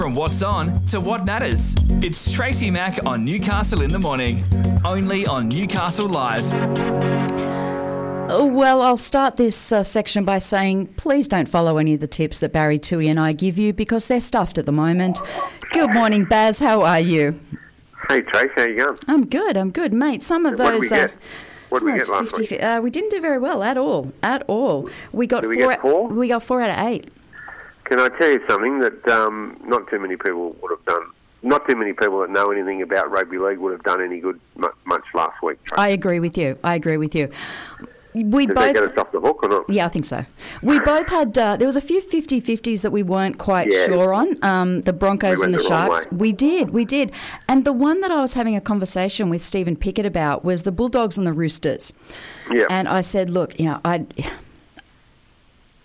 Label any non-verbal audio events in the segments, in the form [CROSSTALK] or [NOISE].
From what's on to what matters. It's Tracy Mack on Newcastle in the Morning. Only on Newcastle Live. Oh, Well, I'll start this uh, section by saying please don't follow any of the tips that Barry Toohey and I give you because they're stuffed at the moment. Good morning, Baz. How are you? Hey Trace, how you going? I'm good. I'm good, mate. Some of What did we those. uh, get? What did we get last 50 week? Uh, we didn't do very well at all. At all. We got we four. four? We got four out of eight. Can I tell you something that um, not too many people would have done? Not too many people that know anything about rugby league would have done any good mu- much last week. I agree with you. I agree with you. We Did both. get us off the hook or not? Yeah, I think so. We both had, uh, there was a few 50 50s that we weren't quite Yeah. sure on. Um, the Broncos We and the the Sharks. We did, we did. And the one that I was having a conversation with Stephen Pickett about was the Bulldogs and the Roosters. Yeah. And I said, look, you know, I.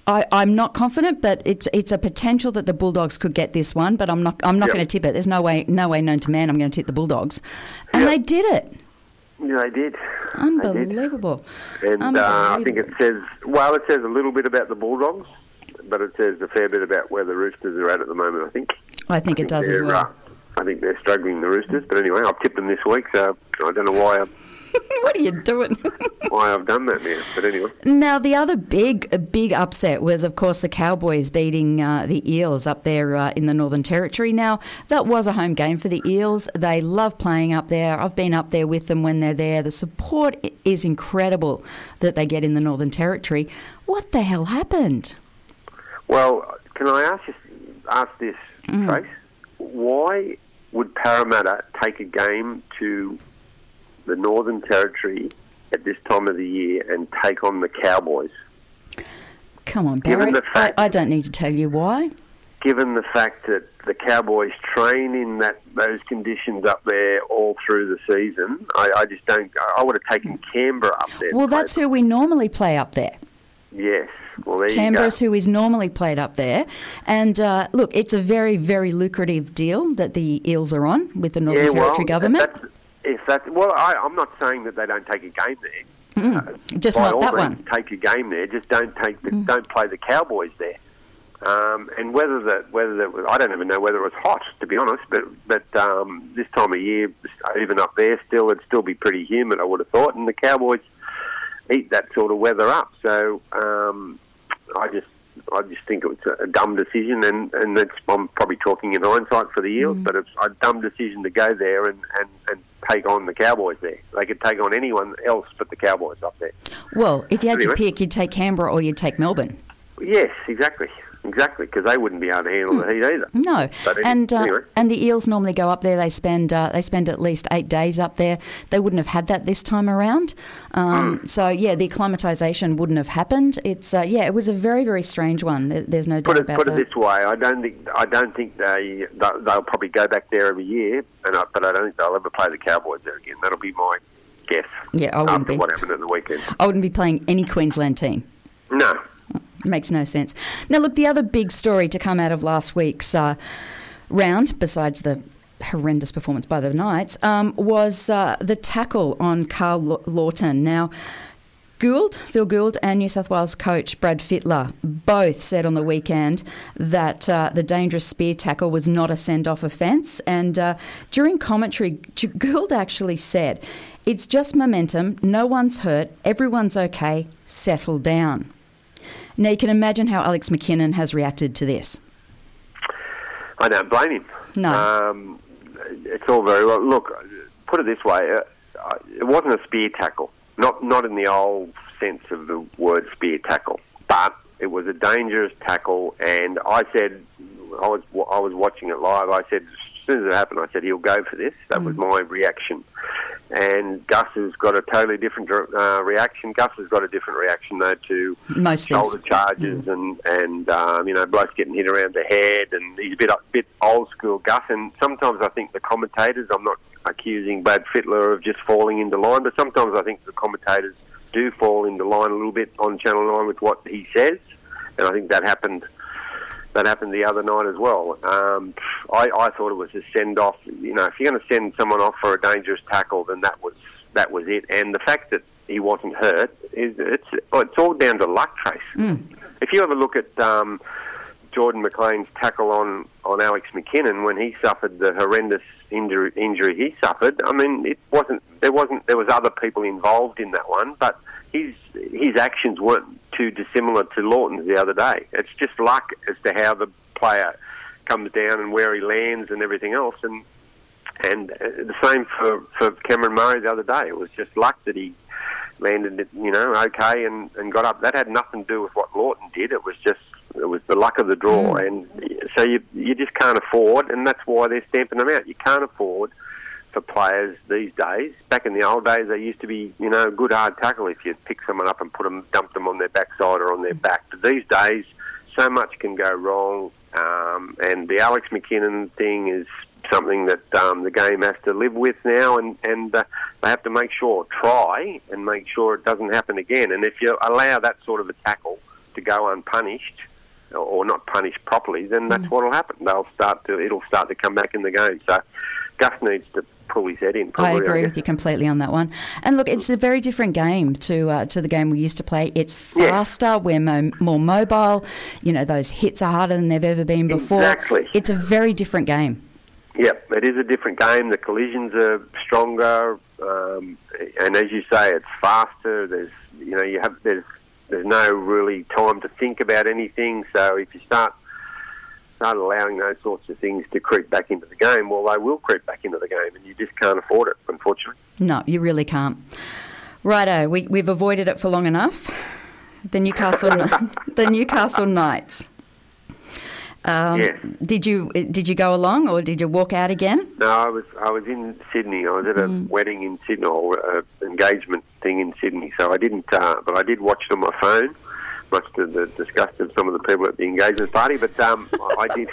I, I'm not confident, but it's it's a potential that the Bulldogs could get this one. But I'm not I'm not Yep. going to tip it. There's no way no way known to man I'm going to tip the Bulldogs, and Yep. they did it. yeah, they did. Unbelievable. And uh, I think it says well, it says a little bit about the Bulldogs, but it says a fair bit about where the Roosters are at at the moment. I think. I think it does as well. uh, I think they're struggling, the Roosters. But anyway, I've tipped them this week, so I don't know why I, [LAUGHS] what are you doing? [LAUGHS] why I've done that now. But anyway. Now, the other big, big upset was, of course, the Cowboys beating uh, the Eels up there uh, in the Northern Territory. Now, that was a home game for the Eels. They love playing up there. I've been up there with them when they're there. The support is incredible that they get in the Northern Territory. What the hell happened? Well, can I ask you, ask this, Mm. Trace? Why would Parramatta take a game to the Northern Territory at this time of the year and take on the Cowboys? Come on, Barry. fact- I, I don't need to tell you why. Given the fact that the Cowboys train in that those conditions up there all through the season, I, I just don't. I would have taken Canberra up there. Well, that's who we normally play up there. Yes. Well, Canberra's who is normally played up there. And uh, look, it's a very, very lucrative deal that the Eels are on with the. Northern Yeah, well, Territory government. That's, if that, well, I, I'm not saying that they don't take a game there. Uh, Just not that means, one. Take a game there. Just don't take the, Mm. don't play the Cowboys there. Um, and whether that whether that was, I don't even know whether it was hot to be honest. But but um, this time of year, even up there, still it'd still be pretty humid. I would have thought, and the Cowboys eat that sort of weather up. So um, I just I just think it was a, dumb decision, and and that's, I'm probably talking in hindsight for the Eels, mm. but it's a dumb decision to go there and, and, and take on the Cowboys there. They could take on anyone else but the Cowboys up there. Well, if you had to pick, you'd take Canberra or you'd take Melbourne. Yes, exactly, exactly, because they wouldn't be able to handle the heat either. No, But and uh, anyway. and the Eels normally go up there. They spend uh, they spend at least eight days up there. They wouldn't have had that this time around. Um, Hmm. So yeah, the acclimatisation wouldn't have happened. It's uh, yeah, it was a very very strange one. There's no doubt Put it, about put it that. this way: I don't think I don't think they they'll they'll probably go back there every year, and I, but I don't think they'll ever play the Cowboys there again. That'll be my guess. Yeah, I wouldn't after be. what happened at the weekend. I wouldn't be playing any Queensland team. No, Makes no sense. Now, look, the other big story to come out of last week's uh, round, besides the horrendous performance by the Knights, um, was uh, the tackle on Karl Lawton. Now, Gould, Phil Gould, and New South Wales coach Brad Fittler both said on the weekend that uh, the dangerous spear tackle was not a send off offence. And uh, during commentary, Gould actually said, It's just momentum, no one's hurt, everyone's okay, settle down. Now, you can imagine how Alex McKinnon has reacted to this. I don't blame him. No. Um, it's all very well. Look, put it this way: uh, it wasn't a spear tackle, not not in the old sense of the word spear tackle, but it was a dangerous tackle. And I said, I was I was watching it live. I said, as soon as it happened, I said he'll go for this. That was my reaction. And Gus has got a totally different uh, reaction. Gus has got a different reaction though to Most things. shoulder charges and and um, you know blokes getting hit around the head, and he's a bit a bit old school Gus. And sometimes I think the commentators, I'm not accusing Brad Fittler of just falling into line, but sometimes I think the commentators do fall into line a little bit on Channel Nine with what he says, and I think that happened. That happened the other night as well. Um, I, I thought it was a send off. You know, if you're going to send someone off for a dangerous tackle, then that was that was it. And the fact that he wasn't hurt is it's it's all down to luck, Trace. If you have a look at um, Jordan McLean's tackle on, on Alex McKinnon when he suffered the horrendous injury, injury he suffered. I mean, it wasn't there wasn't there was other people involved in that one, but his his actions weren't too dissimilar to Lawton's the other day. It's just luck as to how the player comes down and where he lands and everything else, and and uh, the same for for Cameron Murray the other day. It was just luck that he landed it, you know, okay and, and got up. That had nothing to do with what Lawton did. It was just it was the luck of the draw, mm. and so you you just can't afford, and that's why they're stamping them out. You can't afford for players these days. Back in the old days, they used to be, you know, a good hard tackle if you pick someone up and put them, dump them on their backside or on their back. But these days, so much can go wrong, um, and the Alex McKinnon thing is something that um, the game has to live with now, and and uh, they have to make sure, try and make sure it doesn't happen again. And if you allow that sort of a tackle to go unpunished or not punished properly, then that's mm. what will happen. They'll start to it'll start to come back in the game. So Gus needs to pull his head in. Probably, I agree I with you completely on that one. And look, it's a very different game to uh, to the game we used to play. It's faster. Yes. We're mo- more mobile. You know, those hits are harder than they've ever been before. Exactly. It's a very different game. Yep, it is a different game. The collisions are stronger, um, and as you say, it's faster. There's you know you have there's there's no really time to think about anything. So if you start start allowing those sorts of things to creep back into the game, well, they will creep back into the game, and you just can't afford it, unfortunately. No, you really can't. Righto, we, we've avoided it for long enough. The Newcastle, [LAUGHS] the Newcastle Knights. Um, yes. Did you did you go along or did you walk out again? No, I was I was in Sydney. I was at a mm. wedding in Sydney or an engagement thing in Sydney. So I didn't, uh, but I did watch it on my phone, much to the disgust of some of the people at the engagement party. But um, I did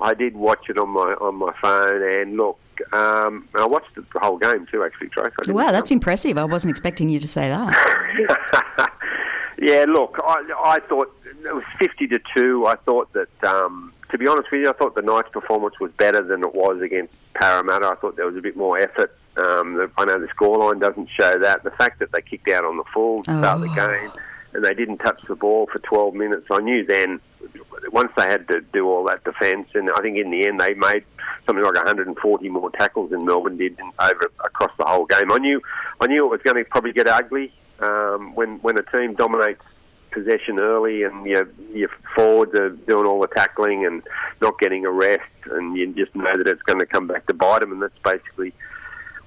I did watch it on my on my phone and look. Um, I watched the whole game too, actually, Trace. Wow, that's impressive. I wasn't expecting you to say that. [LAUGHS] yeah, look, I, I thought it was 50 to 2. I thought that, um, to be honest with you, I thought the Knights' performance was better than it was against Parramatta. I thought there was a bit more effort. Um, the, I know the scoreline doesn't show that. The fact that they kicked out on the full to oh. start the oh. game and they didn't touch the ball for 12 minutes, I knew then, once they had to do all that defence, and I think in the end they made something like 140 more tackles than Melbourne did over across the whole game. I knew, I knew it was going to probably get ugly um, when when a team dominates possession early and your, your forwards are doing all the tackling and not getting a rest and you just know that it's going to come back to bite them and that's basically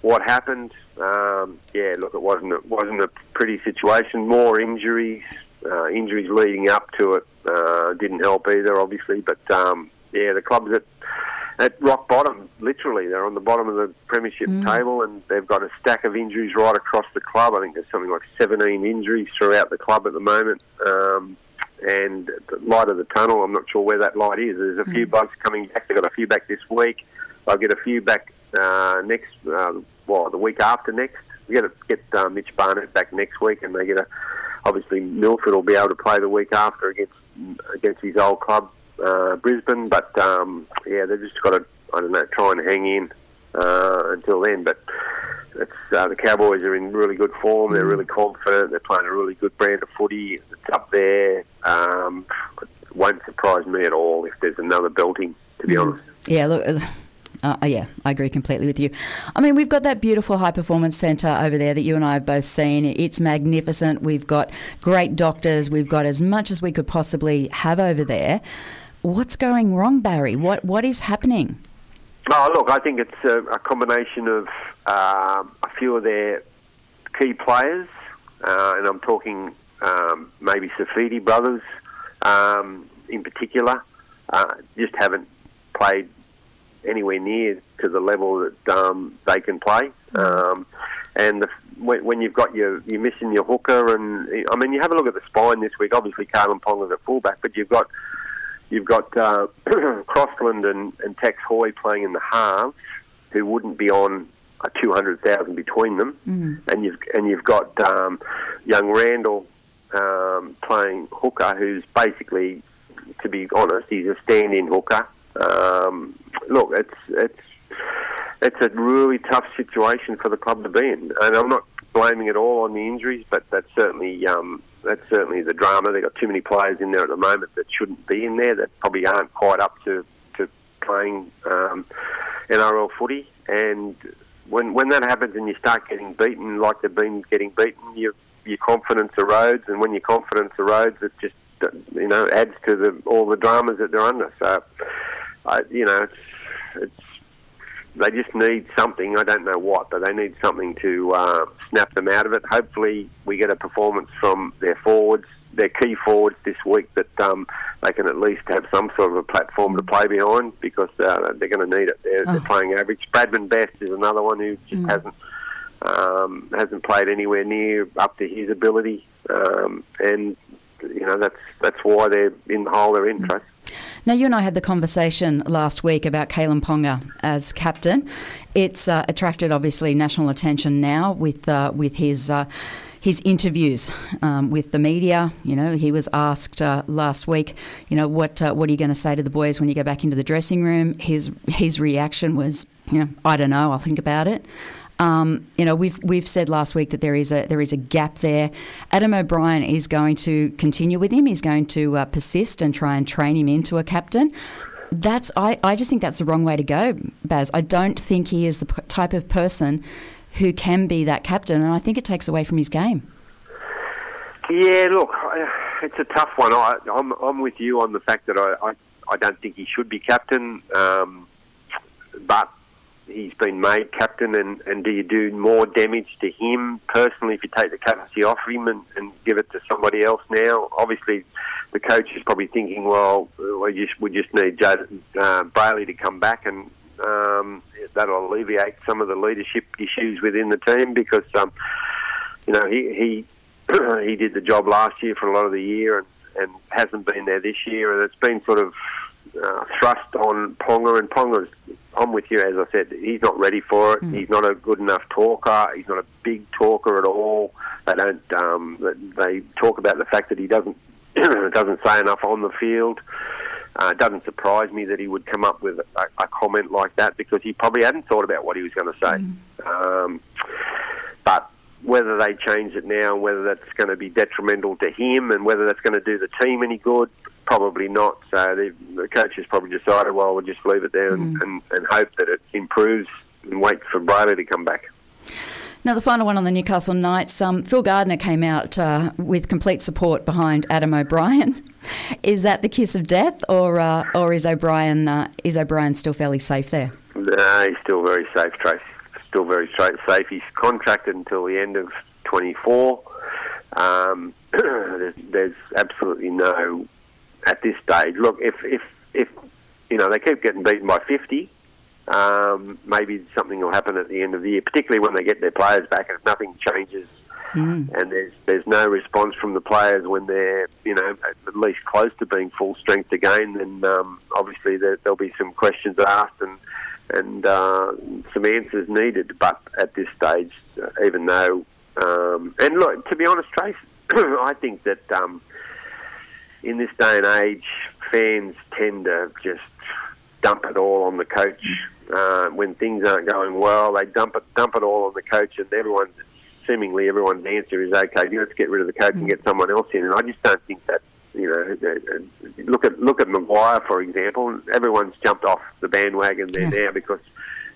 what happened. Um, yeah, look, it wasn't it wasn't a pretty situation. More injuries, uh, injuries leading up to it uh, didn't help either, obviously. But um, yeah, the clubs that at rock bottom, literally. They're on the bottom of the premiership mm. table, and they've got a stack of injuries right across the club. I think there's something like 17 injuries throughout the club at the moment. Um, and the light of the tunnel, I'm not sure where that light is. There's a mm. few bugs coming back. They've got a few back this week. I'll get a few back uh, next, uh, well, the week after next. We get to get uh, Mitch Barnett back next week, and they get a. Obviously, Milford will be able to play the week after against against his old club uh, Brisbane. But um, yeah, they've just got to, I don't know, try and hang in uh, until then. But it's, uh, the Cowboys are in really good form. They're mm. really confident. They're playing a really good brand of footy. It's up there. Um, it won't surprise me at all if there's another belting, to be mm. honest. Yeah, look. Uh, uh, yeah, I agree completely with you. I mean, we've got that beautiful high performance centre over there that you and I have both seen. It's magnificent. We've got great doctors. We've got as much as we could possibly have over there. What's going wrong, Barry? What what is happening? Oh, look, I think it's a, a combination of um, a few of their key players, uh, and I'm talking um, maybe Saifiti brothers um, in particular, uh, just haven't played anywhere near to the level that um, they can play. Um, and the, when, when, you've got your you're missing your hooker, and I mean, you have a look at the spine this week. Obviously, Kalyn Ponga's at fullback, but you've got You've got uh, [CLEARS THROAT] Crossland and, and Tex Hoy playing in the halves, who wouldn't be on a two hundred thousand between them, mm. and you've and you've got um, young Randall um, playing hooker, who's basically, to be honest, he's a stand-in hooker. Um, look, it's it's it's a really tough situation for the club to be in, and I'm not blaming it all on the injuries, but that's certainly um, that's certainly the drama. They've got too many players in there at the moment that shouldn't be in there. That probably aren't quite up to to playing um, NRL footy. And when when that happens and you start getting beaten like they've been getting beaten, your your confidence erodes. And when your confidence erodes, it just you know adds to the all the dramas that they're under. So, I, you know, it's it's they just need something. I don't know what, but they need something to uh, snap them out of it. Hopefully, we get a performance from their forwards, their key forwards this week that um, they can at least have some sort of a platform to play behind because uh, they're going to need it. They're, oh. they're, playing average. Bradman Best is another one who just mm. hasn't um, hasn't played anywhere near up to his ability, um, and you know that's that's why they're in the hole they're in. Mm. Now, you and I had the conversation last week about Kalyn Ponga as captain. It's uh, attracted obviously national attention now with uh, with his. Uh, his interviews um, with the media. You know, he was asked uh, last week, you know, what uh, what are you going to say to the boys when you go back into the dressing room? His his reaction was, you know, I don't know. I'll think about it. Um, you know, we've we've said last week that there is a there is a gap there. Adam O'Brien is going to continue with him. He's going to uh, persist and try and train him into a captain. That's I, I just think that's the wrong way to go, Baz. I don't think he is the p- type of person who can be that captain, and I think it takes away from his game. Yeah, look, it's a tough one. I, am I'm, I'm with you on the fact that I, I, I don't think he should be captain, um, but he's been made captain, and, and do you do more damage to him personally if you take the captaincy off him and, and give it to somebody else now? Obviously, the coach is probably thinking, well, we just we just need Joe, uh, Brailey to come back, and um, that'll alleviate some of the leadership issues within the team because um, you know he he [CLEARS THROAT] he did the job last year for a lot of the year and, and hasn't been there this year, and it's been sort of uh, thrust on Ponga, and Ponga's I'm with you. As I said, he's not ready for it. Mm. He's not a good enough talker. He's not a big talker at all. They don't. Um, they talk about the fact that he doesn't [CLEARS THROAT] doesn't say enough on the field. Uh, it doesn't surprise me that he would come up with a, a, comment like that because he probably hadn't thought about what he was going to say. Mm. Um, but whether they change it now, whether that's going to be detrimental to him, and whether that's going to do the team any good, probably not. So the, the coach has probably decided, well, we'll just leave it there and, mm. and, and hope that it improves and wait for Brailey to come back. Now, the final one on the Newcastle Knights, um, Phil Gardner came out uh, with complete support behind Adam O'Brien. [LAUGHS] is that the kiss of death, or uh, or is O'Brien uh, is O'Brien still fairly safe there? No, he's still very safe, Trace. Still very safe. He's contracted until the end of 24. Um, [CLEARS THROAT] there's, there's absolutely no at this stage. Look, if if if you know they keep getting beaten by 50, um, maybe something will happen at the end of the year, particularly when they get their players back. If nothing changes mm. and there's there's no response from the players when they're you know at least close to being full strength again, then um, obviously there, will be some questions asked and and uh, some answers needed. But at this stage, even though um, and look, to be honest, Trace, [CLEARS THROAT] I think that. In this day and age, fans tend to just dump it all on the coach. Uh, when things aren't going well, they dump it dump it all on the coach, and everyone's seemingly everyone's answer is okay. Let's get rid of the coach and get someone else in. And I just don't think that you know. Uh, uh, look at look at Maguire for example. Everyone's jumped off the bandwagon there yeah. now because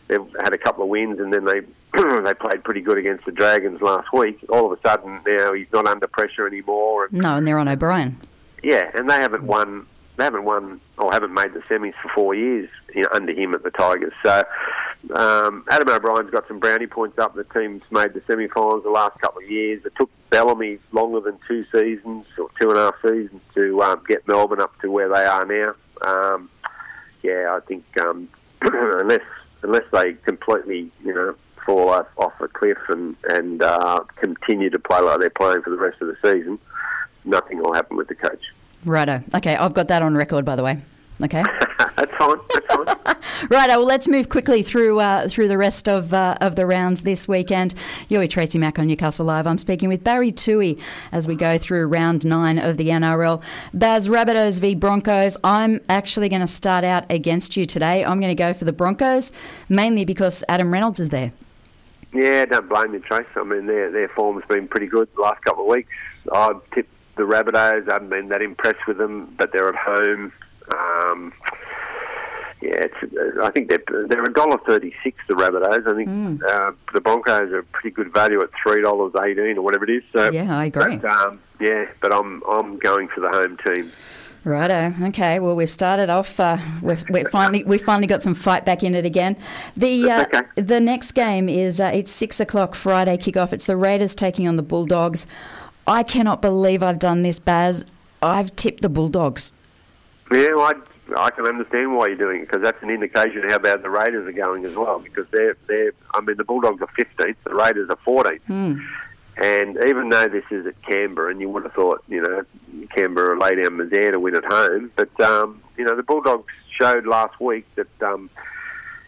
they've had a couple of wins and then they [CLEARS THROAT] they played pretty good against the Dragons last week. All of a sudden now he's not under pressure anymore. And, no, and they're on O'Brien. Yeah, and they haven't won. They haven't won or haven't made the semis for four years you know, under him at the Tigers. So um, Adam O'Brien's got some brownie points up. The team's made the semi-finals the last couple of years. It took Bellamy longer than two seasons or two and a half seasons to um, get Melbourne up to where they are now. Um, yeah, I think um, [CLEARS THROAT] unless unless they completely, you know, fall off, off a cliff and and uh, continue to play like they're playing for the rest of the season, nothing will happen with the coach. Righto. Okay, I've got that on record, by the way. Okay. [LAUGHS] that's fine. That's fine. [LAUGHS] Righto. Well, let's move quickly through uh, through the rest of uh, of the rounds this weekend. You're with Tracy Mack on Newcastle Live. I'm speaking with Barry Toohey as we go through round nine of the NRL. Baz Rabbitohs v Broncos. I'm actually going to start out against you today. I'm going to go for the Broncos, mainly because Adam Reynolds is there. Yeah, don't blame me, Trace. I mean, their their form's been pretty good the last couple of weeks. I'd tip the Rabbitohs. I haven't been that impressed with them, but they're at home. Um, yeah, it's, I think they're they're a dollar thirty six. The Rabbitohs. I think Hmm. uh, the Broncos are a pretty good value at three dollars eighteen or whatever it is. So Yeah, I agree. But, um, yeah, but I'm I'm going for the home team. Righto. Okay. Well, we've started off. Uh, we've, we've finally we finally got some fight back in it again. The uh, okay. the next game is uh, it's six o'clock Friday kickoff. It's the Raiders taking on the Bulldogs. I cannot believe I've done this, Baz. I've tipped the Bulldogs. Yeah, well, I, I can understand why you're doing it because that's an indication of how bad the Raiders are going as well. Because they're they're I mean the Bulldogs are 15th, the Raiders are 14th. And even though this is at Canberra, and you would have thought, you know, Canberra lay down misère to win at home, but um, you know the Bulldogs showed last week that um,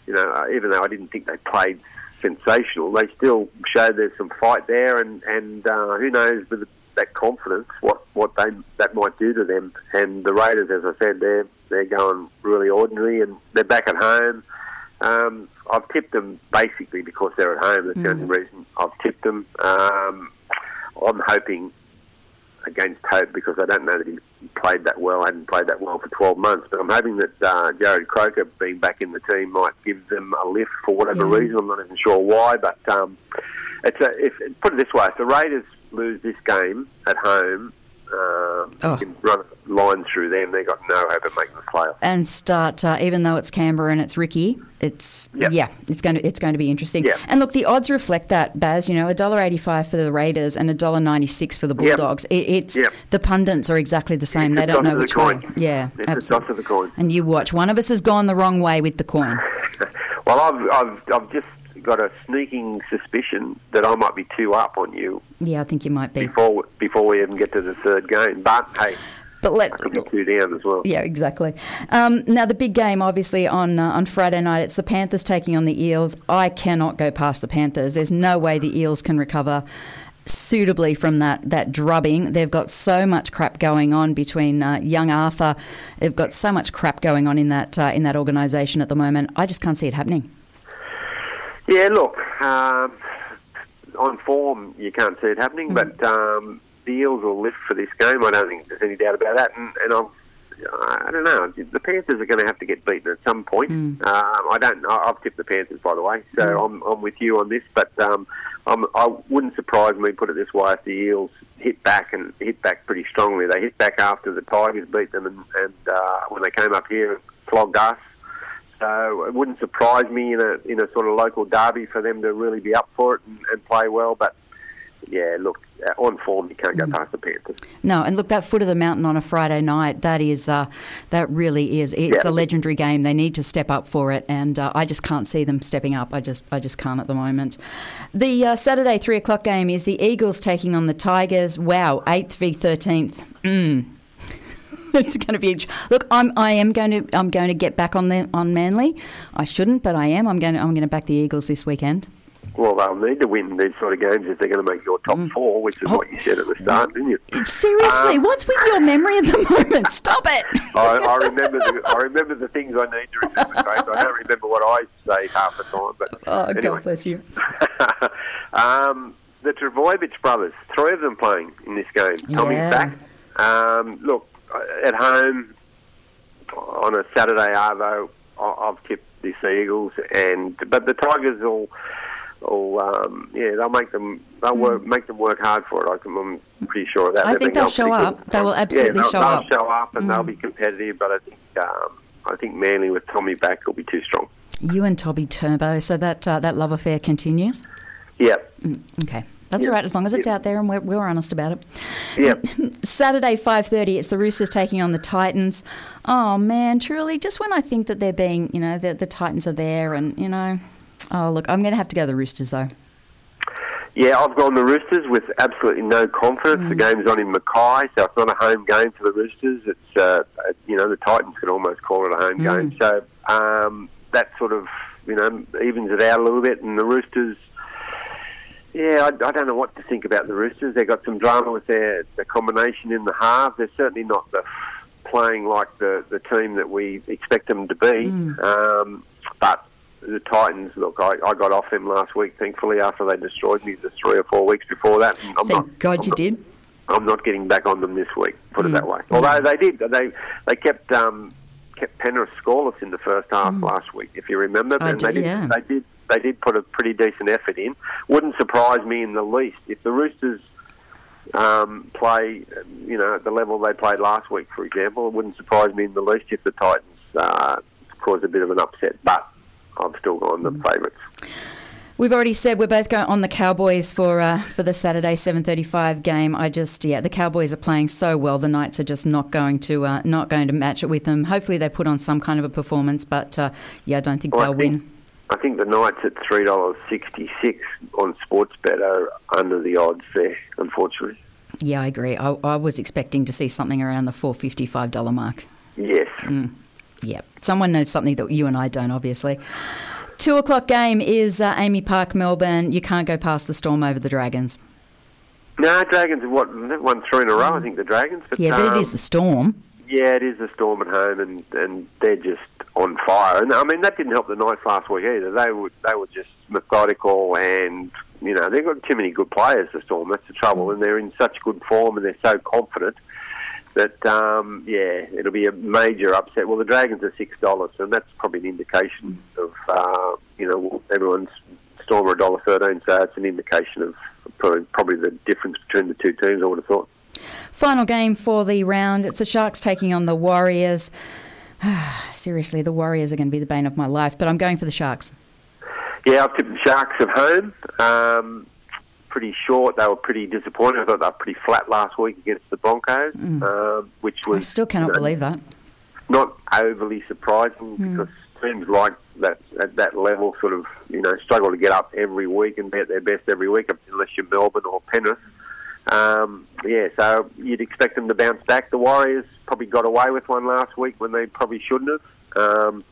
you know even though I didn't think they played sensational, they still show there's some fight there, and and uh, who knows with that confidence what what they that might do to them. And the Raiders, as I said, they're they're going really ordinary, and they're back at home. Um, I've tipped them basically because they're at home. That's the only reason I've tipped them. Um, I'm hoping against hope because I don't know that he played that well. I hadn't played that well for 12 months, but I'm hoping that uh, Jarrod Croker being back in the team might give them a lift for whatever Yeah. reason. I'm not even sure why, but um, it's a, if put it this way: if the Raiders lose this game at home, um, Oh. you can run a line through them. They've got no hope of making the playoffs. and start. Uh, even though it's Canberra and it's Ricky, it's Yep. yeah, it's going to it's going to be interesting. Yep. And look, the odds reflect that, Baz. You know, a dollar eighty five for the Raiders and a dollar ninety six for the Yep. Bulldogs. It, it's Yep. the pundits are exactly the same. It's they don't know of the way. coin. Yeah, It's the absolutely. of the coin. And you watch. One of us has gone the wrong way with the coin. [LAUGHS] Well, I've, I've, I've just got a sneaking suspicion that I might be two up on you Yeah, I think you might be. before before we even get to the third game. But hey, But let I could be two down as well. Yeah, exactly. Um, now the big game, obviously on uh, on Friday night, it's the Panthers taking on the Eels. I cannot go past the Panthers. There's no way the Eels can recover suitably from that that drubbing. They've got so much crap going on between uh, young Arthur. They've got so much crap going on in that uh, in that organisation at the moment. I just can't see it happening. Yeah, look, um, on form you can't see it happening, but um, the Eels will lift for this game. I don't think there's any doubt about that. And, and I'm, I don't know. The Panthers are going to have to get beaten at some point. Um, I don't. I've tipped the Panthers, by the way, so I'm, I'm with you on this. But um, I'm, I wouldn't surprise me. Put it this way: if the Eels hit back and hit back pretty strongly, they hit back after the Tigers beat them, and, and uh, when they came up here and flogged us. So it wouldn't surprise me in a in a sort of local derby for them to really be up for it and, and play well. But yeah, look, uh, on form you can't go past the Panthers. No, and look, that foot of the mountain on a Friday night, that is, uh, that really is, it's Yeah. a legendary game. They need to step up for it, and uh, I just can't see them stepping up. I just, I just can't at the moment. The uh, Saturday three o'clock game is the Eagles taking on the Tigers. Wow, eighth v thirteenth. Mm. [LAUGHS] it's going to be. Look, I'm, I am going to, I'm going to get back on the on Manly. I shouldn't, but I am. I'm going to, I'm going to back the Eagles this weekend. Well, they'll need to win these sort of games if they're going to make your top four, which is what you said at the start, didn't you? Seriously, Um, what's with your memory at the moment? Stop it. [LAUGHS] I, I remember the I remember the things I need to remember. Grace. I don't remember what I say half the time, but [LAUGHS] Oh, anyway. God bless you. um, the Trbojevic brothers, three of them playing in this game. Yeah. back. Um, look, at home on a Saturday Arvo, I've tipped the Eagles, and but the Tigers will, will um, yeah, they'll make them they'll work make them work hard for it. I can, I'm pretty sure of that. Hmm. I think they'll show up. good. They will absolutely yeah, they'll, show they'll up. Hmm. show up, and they'll be competitive. But I think um, I think Manly with Tommy back will be too strong. You and Tommy Turbo, so that uh, that love affair continues. Yeah, Okay, that's Yeah. all right as long as it's Yeah. out there and we're, we're honest about it. yeah. [LAUGHS] Saturday five thirty, it's the Roosters taking on the Titans. Oh man, truly, just when I think that they're being, you know, the, the Titans are there, and you know, oh look, I'm going to have to go to the Roosters though. Yeah, I've gone the Roosters with absolutely no confidence. The game's on in Mackay, so it's not a home game for the Roosters. It's uh, uh, you know the Titans could almost call it a home game. So um, that sort of you know evens it out a little bit. And the Roosters, yeah, I, I don't know what to think about the Roosters. They've got some drama with their the combination in the half. They're certainly not the playing like the the team that we expect them to be. Um, but the Titans, look, I, I got off them last week, thankfully, after they destroyed me the three or four weeks before that. I'm Thank not, God I'm you not- did. I'm not getting back on them this week. Put it that way. Although they did, they they kept um, kept Penrith scoreless in the first half last week, if you remember. I and do, they did, yeah. they did they did put a pretty decent effort in. Wouldn't surprise me in the least if the Roosters um, play, you know, at the level they played last week, for example. It wouldn't surprise me in the least if the Titans uh, cause a bit of an upset. But I've still gone Mm. the favourites. We've already said we're both going on the Cowboys for uh, for the Saturday 7:35 game. I just yeah, the Cowboys are playing so well. The Knights are just not going to uh, not going to match it with them. Hopefully they put on some kind of a performance, but uh, yeah, I don't think Well, they'll I think, win. I think the Knights at three dollars sixty six on Sportsbet are under the odds there, unfortunately. Yeah, I agree. I, I was expecting to see something around the 455 dollar mark. Yes. Yeah, someone knows something that you and I don't, obviously. Two o'clock game is uh, AAMI Park, Melbourne. You can't go past the Storm over the Dragons. No, Dragons have what won three in a row. I think the Dragons. But, Yeah, but it um, is the Storm. Yeah, it is the Storm at home, and, and they're just on fire. And I mean, that didn't help the Knights last week either. They were they were just methodical, and you know they've got too many good players. The Storm, that's the trouble, and they're in such good form, and they're so confident that um, yeah, it'll be a major upset. Well, the Dragons are six dollars, and that's probably an indication of uh, you know everyone's Storm are a dollar thirteen, so it's an indication of probably probably the difference between the two teams. I would have thought. Final game for the round. It's the Sharks taking on the Warriors. [SIGHS] Seriously, the Warriors are going to be the bane of my life, but I'm going for the Sharks. Yeah, I've tipped the Sharks at home. Um, pretty short. They were pretty disappointed. I thought they were pretty flat last week against the Broncos, um, which was. I still cannot you know, believe that. not overly surprising because teams like that at that level sort of you know struggle to get up every week and be at their best every week unless you're Melbourne or Penrith. Um, yeah, so you'd expect them to bounce back. The Warriors probably got away with one last week when they probably shouldn't have. Um,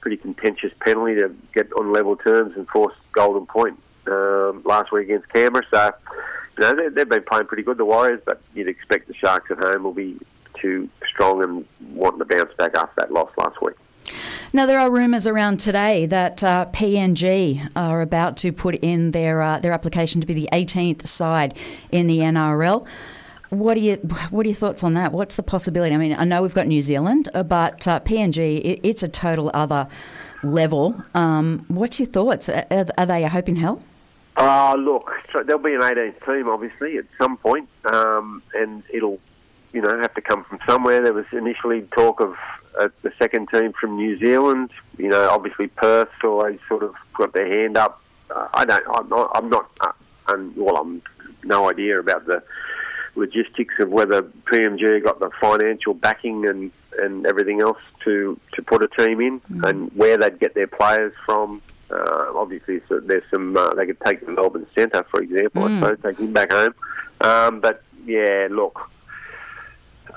pretty contentious penalty to get on level terms and force Golden Point um, last week against Canberra. So, you know, they, they've been playing pretty good, the Warriors, but you'd expect the Sharks at home will be too strong and wanting to bounce back after that loss last week. Now, there are rumours around today that uh, PNG are about to put in their uh, their application to be the 18th side in the NRL. What are you What are your thoughts on that? What's the possibility? I mean, I know we've got New Zealand, uh, but uh, PNG it, it's a total other level. Um, what's your thoughts? Are, are they a hope in hell? Uh, look, so there'll be an 18th team, obviously, at some point, um, and it'll, you know, have to come from somewhere. There was initially talk of uh, the second team from New Zealand. You know, obviously Perth always sort of got their hand up. Uh, I don't, I'm not, I'm not, uh, well, I'm no idea about the logistics of whether PNG got the financial backing and, and everything else to, to put a team in and where they'd get their players from. Uh, obviously, so there's some. Uh, they could take the Melbourne Centre, for example. I suppose take him back home. Um, but yeah, look,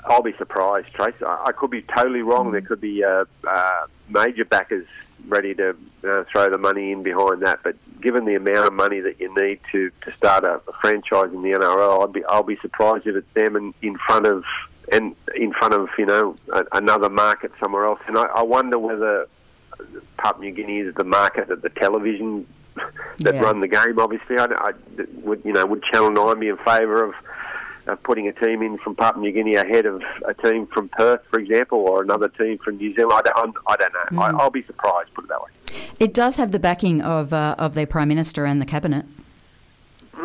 I'll be surprised, Trace. I, I could be totally wrong. There could be uh, uh, major backers ready to uh, throw the money in behind that. But given the amount of money that you need to, to start a, a franchise in the NRL, I'd be I'll be surprised if it's them in, in front of and in front of you know a, another market somewhere else. And I, I wonder whether Papua New Guinea is the market that the television [LAUGHS] that Yeah. run the game. Obviously, I, I would you know would Channel Nine be in favour of of putting a team in from Papua New Guinea ahead of a team from Perth, for example, or another team from New Zealand. I don't, I'm- don't know. I, I'll be surprised. Put it that way. It does have the backing of uh, of their prime minister and the cabinet.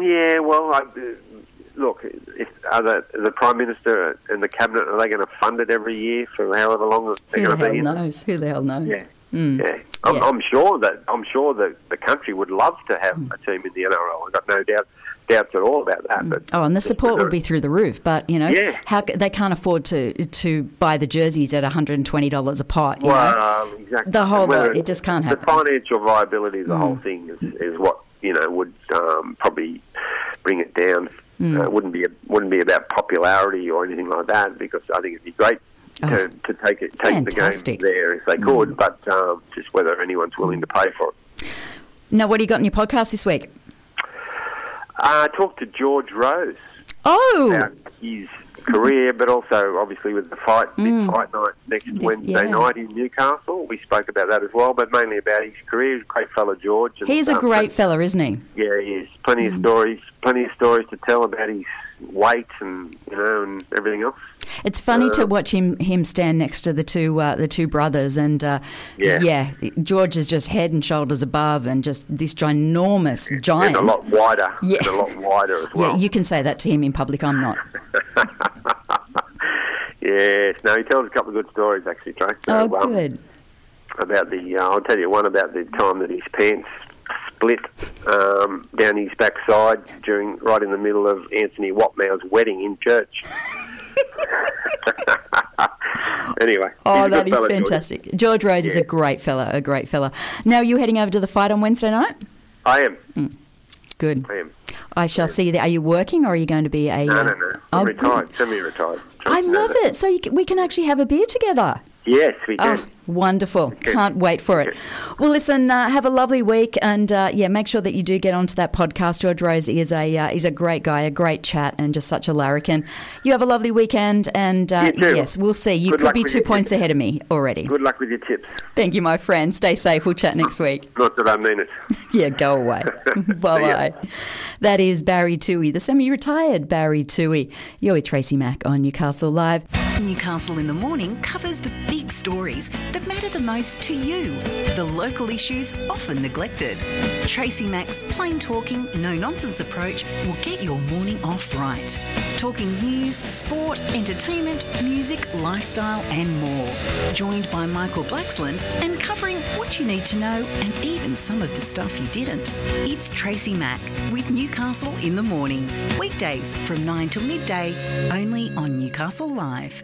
Yeah, well, I, uh, look, if are the, the prime minister and the cabinet are they going to fund it every year for however long they're going to hell be? in it? knows? Who the hell knows? Yeah. Mm. Yeah, I'm, Yeah. I'm sure that I'm sure that the country would love to have Mm. a team in the NRL. I've got no doubt doubts at all about that. But Oh, and the support would be through the roof. But you know, Yeah. how they can't afford to to buy the jerseys at one hundred and twenty dollars a pot. You know? Well, exactly. The whole lot, it just can't happen. The financial viability of the Mm. whole thing is, is what you know would um, probably bring it down. Mm. Uh, it wouldn't be wouldn't be about popularity or anything like that because I think it'd be great to, to take it take Oh. Fantastic. Mm. the game there if they could, but um, just whether anyone's willing to pay for it. Now, what do you got in your podcast this week? Uh, I talked to George Rose. Oh, about his career, but also obviously with the fight, big fight night next Mm. This- Wednesday yeah. night in Newcastle. We spoke about that as well, but mainly about his career. He's a great fellow, George. and, he's a um, great fella, isn't he? Yeah, he is. Plenty Mm. of stories, plenty of stories to tell about his weight and you know and everything else. It's funny Uh, to watch him him stand next to the two uh, the two brothers, and uh, Yeah. George is just head and shoulders above, and just this ginormous giant. And a lot wider. Yeah. A lot wider as [LAUGHS] well. yeah, you can say that to him in public. I'm not. [LAUGHS] Yes. No, he tells a couple of good stories actually. Oh, So, um, good. about the. Uh, I'll tell you one about the time that his pants split um, down his backside during right in the middle of Anthony Watmough's wedding in church. [LAUGHS] [LAUGHS] anyway. Oh, that is fella, George. fantastic. George Rose is a great fella, a great fella. Now are you heading over to the fight on Wednesday night? I am. Good. I am. I shall see you there. Are you working or are you going to be a? No, uh, no, no. oh, I'm good. retired. I love it. So you can, we can actually have a beer together. Yes, we do. Oh, wonderful. Can't wait for it. Well, listen, uh, have a lovely week. And uh, yeah, make sure that you do get onto that podcast. George Rose is a, uh, he's a great guy, a great chat, and just such a larrikin. You have a lovely weekend. And uh, You too. yes, we'll see. You Good could be two points tips. ahead of me already. Good luck with your tips. Thank you, my friend. Stay safe. We'll chat next week. [LAUGHS] Not that I mean it. [LAUGHS] Yeah, go away. [LAUGHS] bye bye. That is Barry Toohey, the semi retired Barry Toohey. You're with Tracy Mack on Newcastle Live. Newcastle in the Morning covers the big stories that matter the most to you, the local issues often neglected. Tracy Mack's plain talking, no nonsense approach will get your morning off right. Talking news, sport, entertainment, music, lifestyle, and more. Joined by Michael Blacksland and covering what you need to know and even some of the stuff you didn't. It's Tracy Mack with Newcastle in the Morning. Weekdays from 9 till midday, only on Newcastle Live.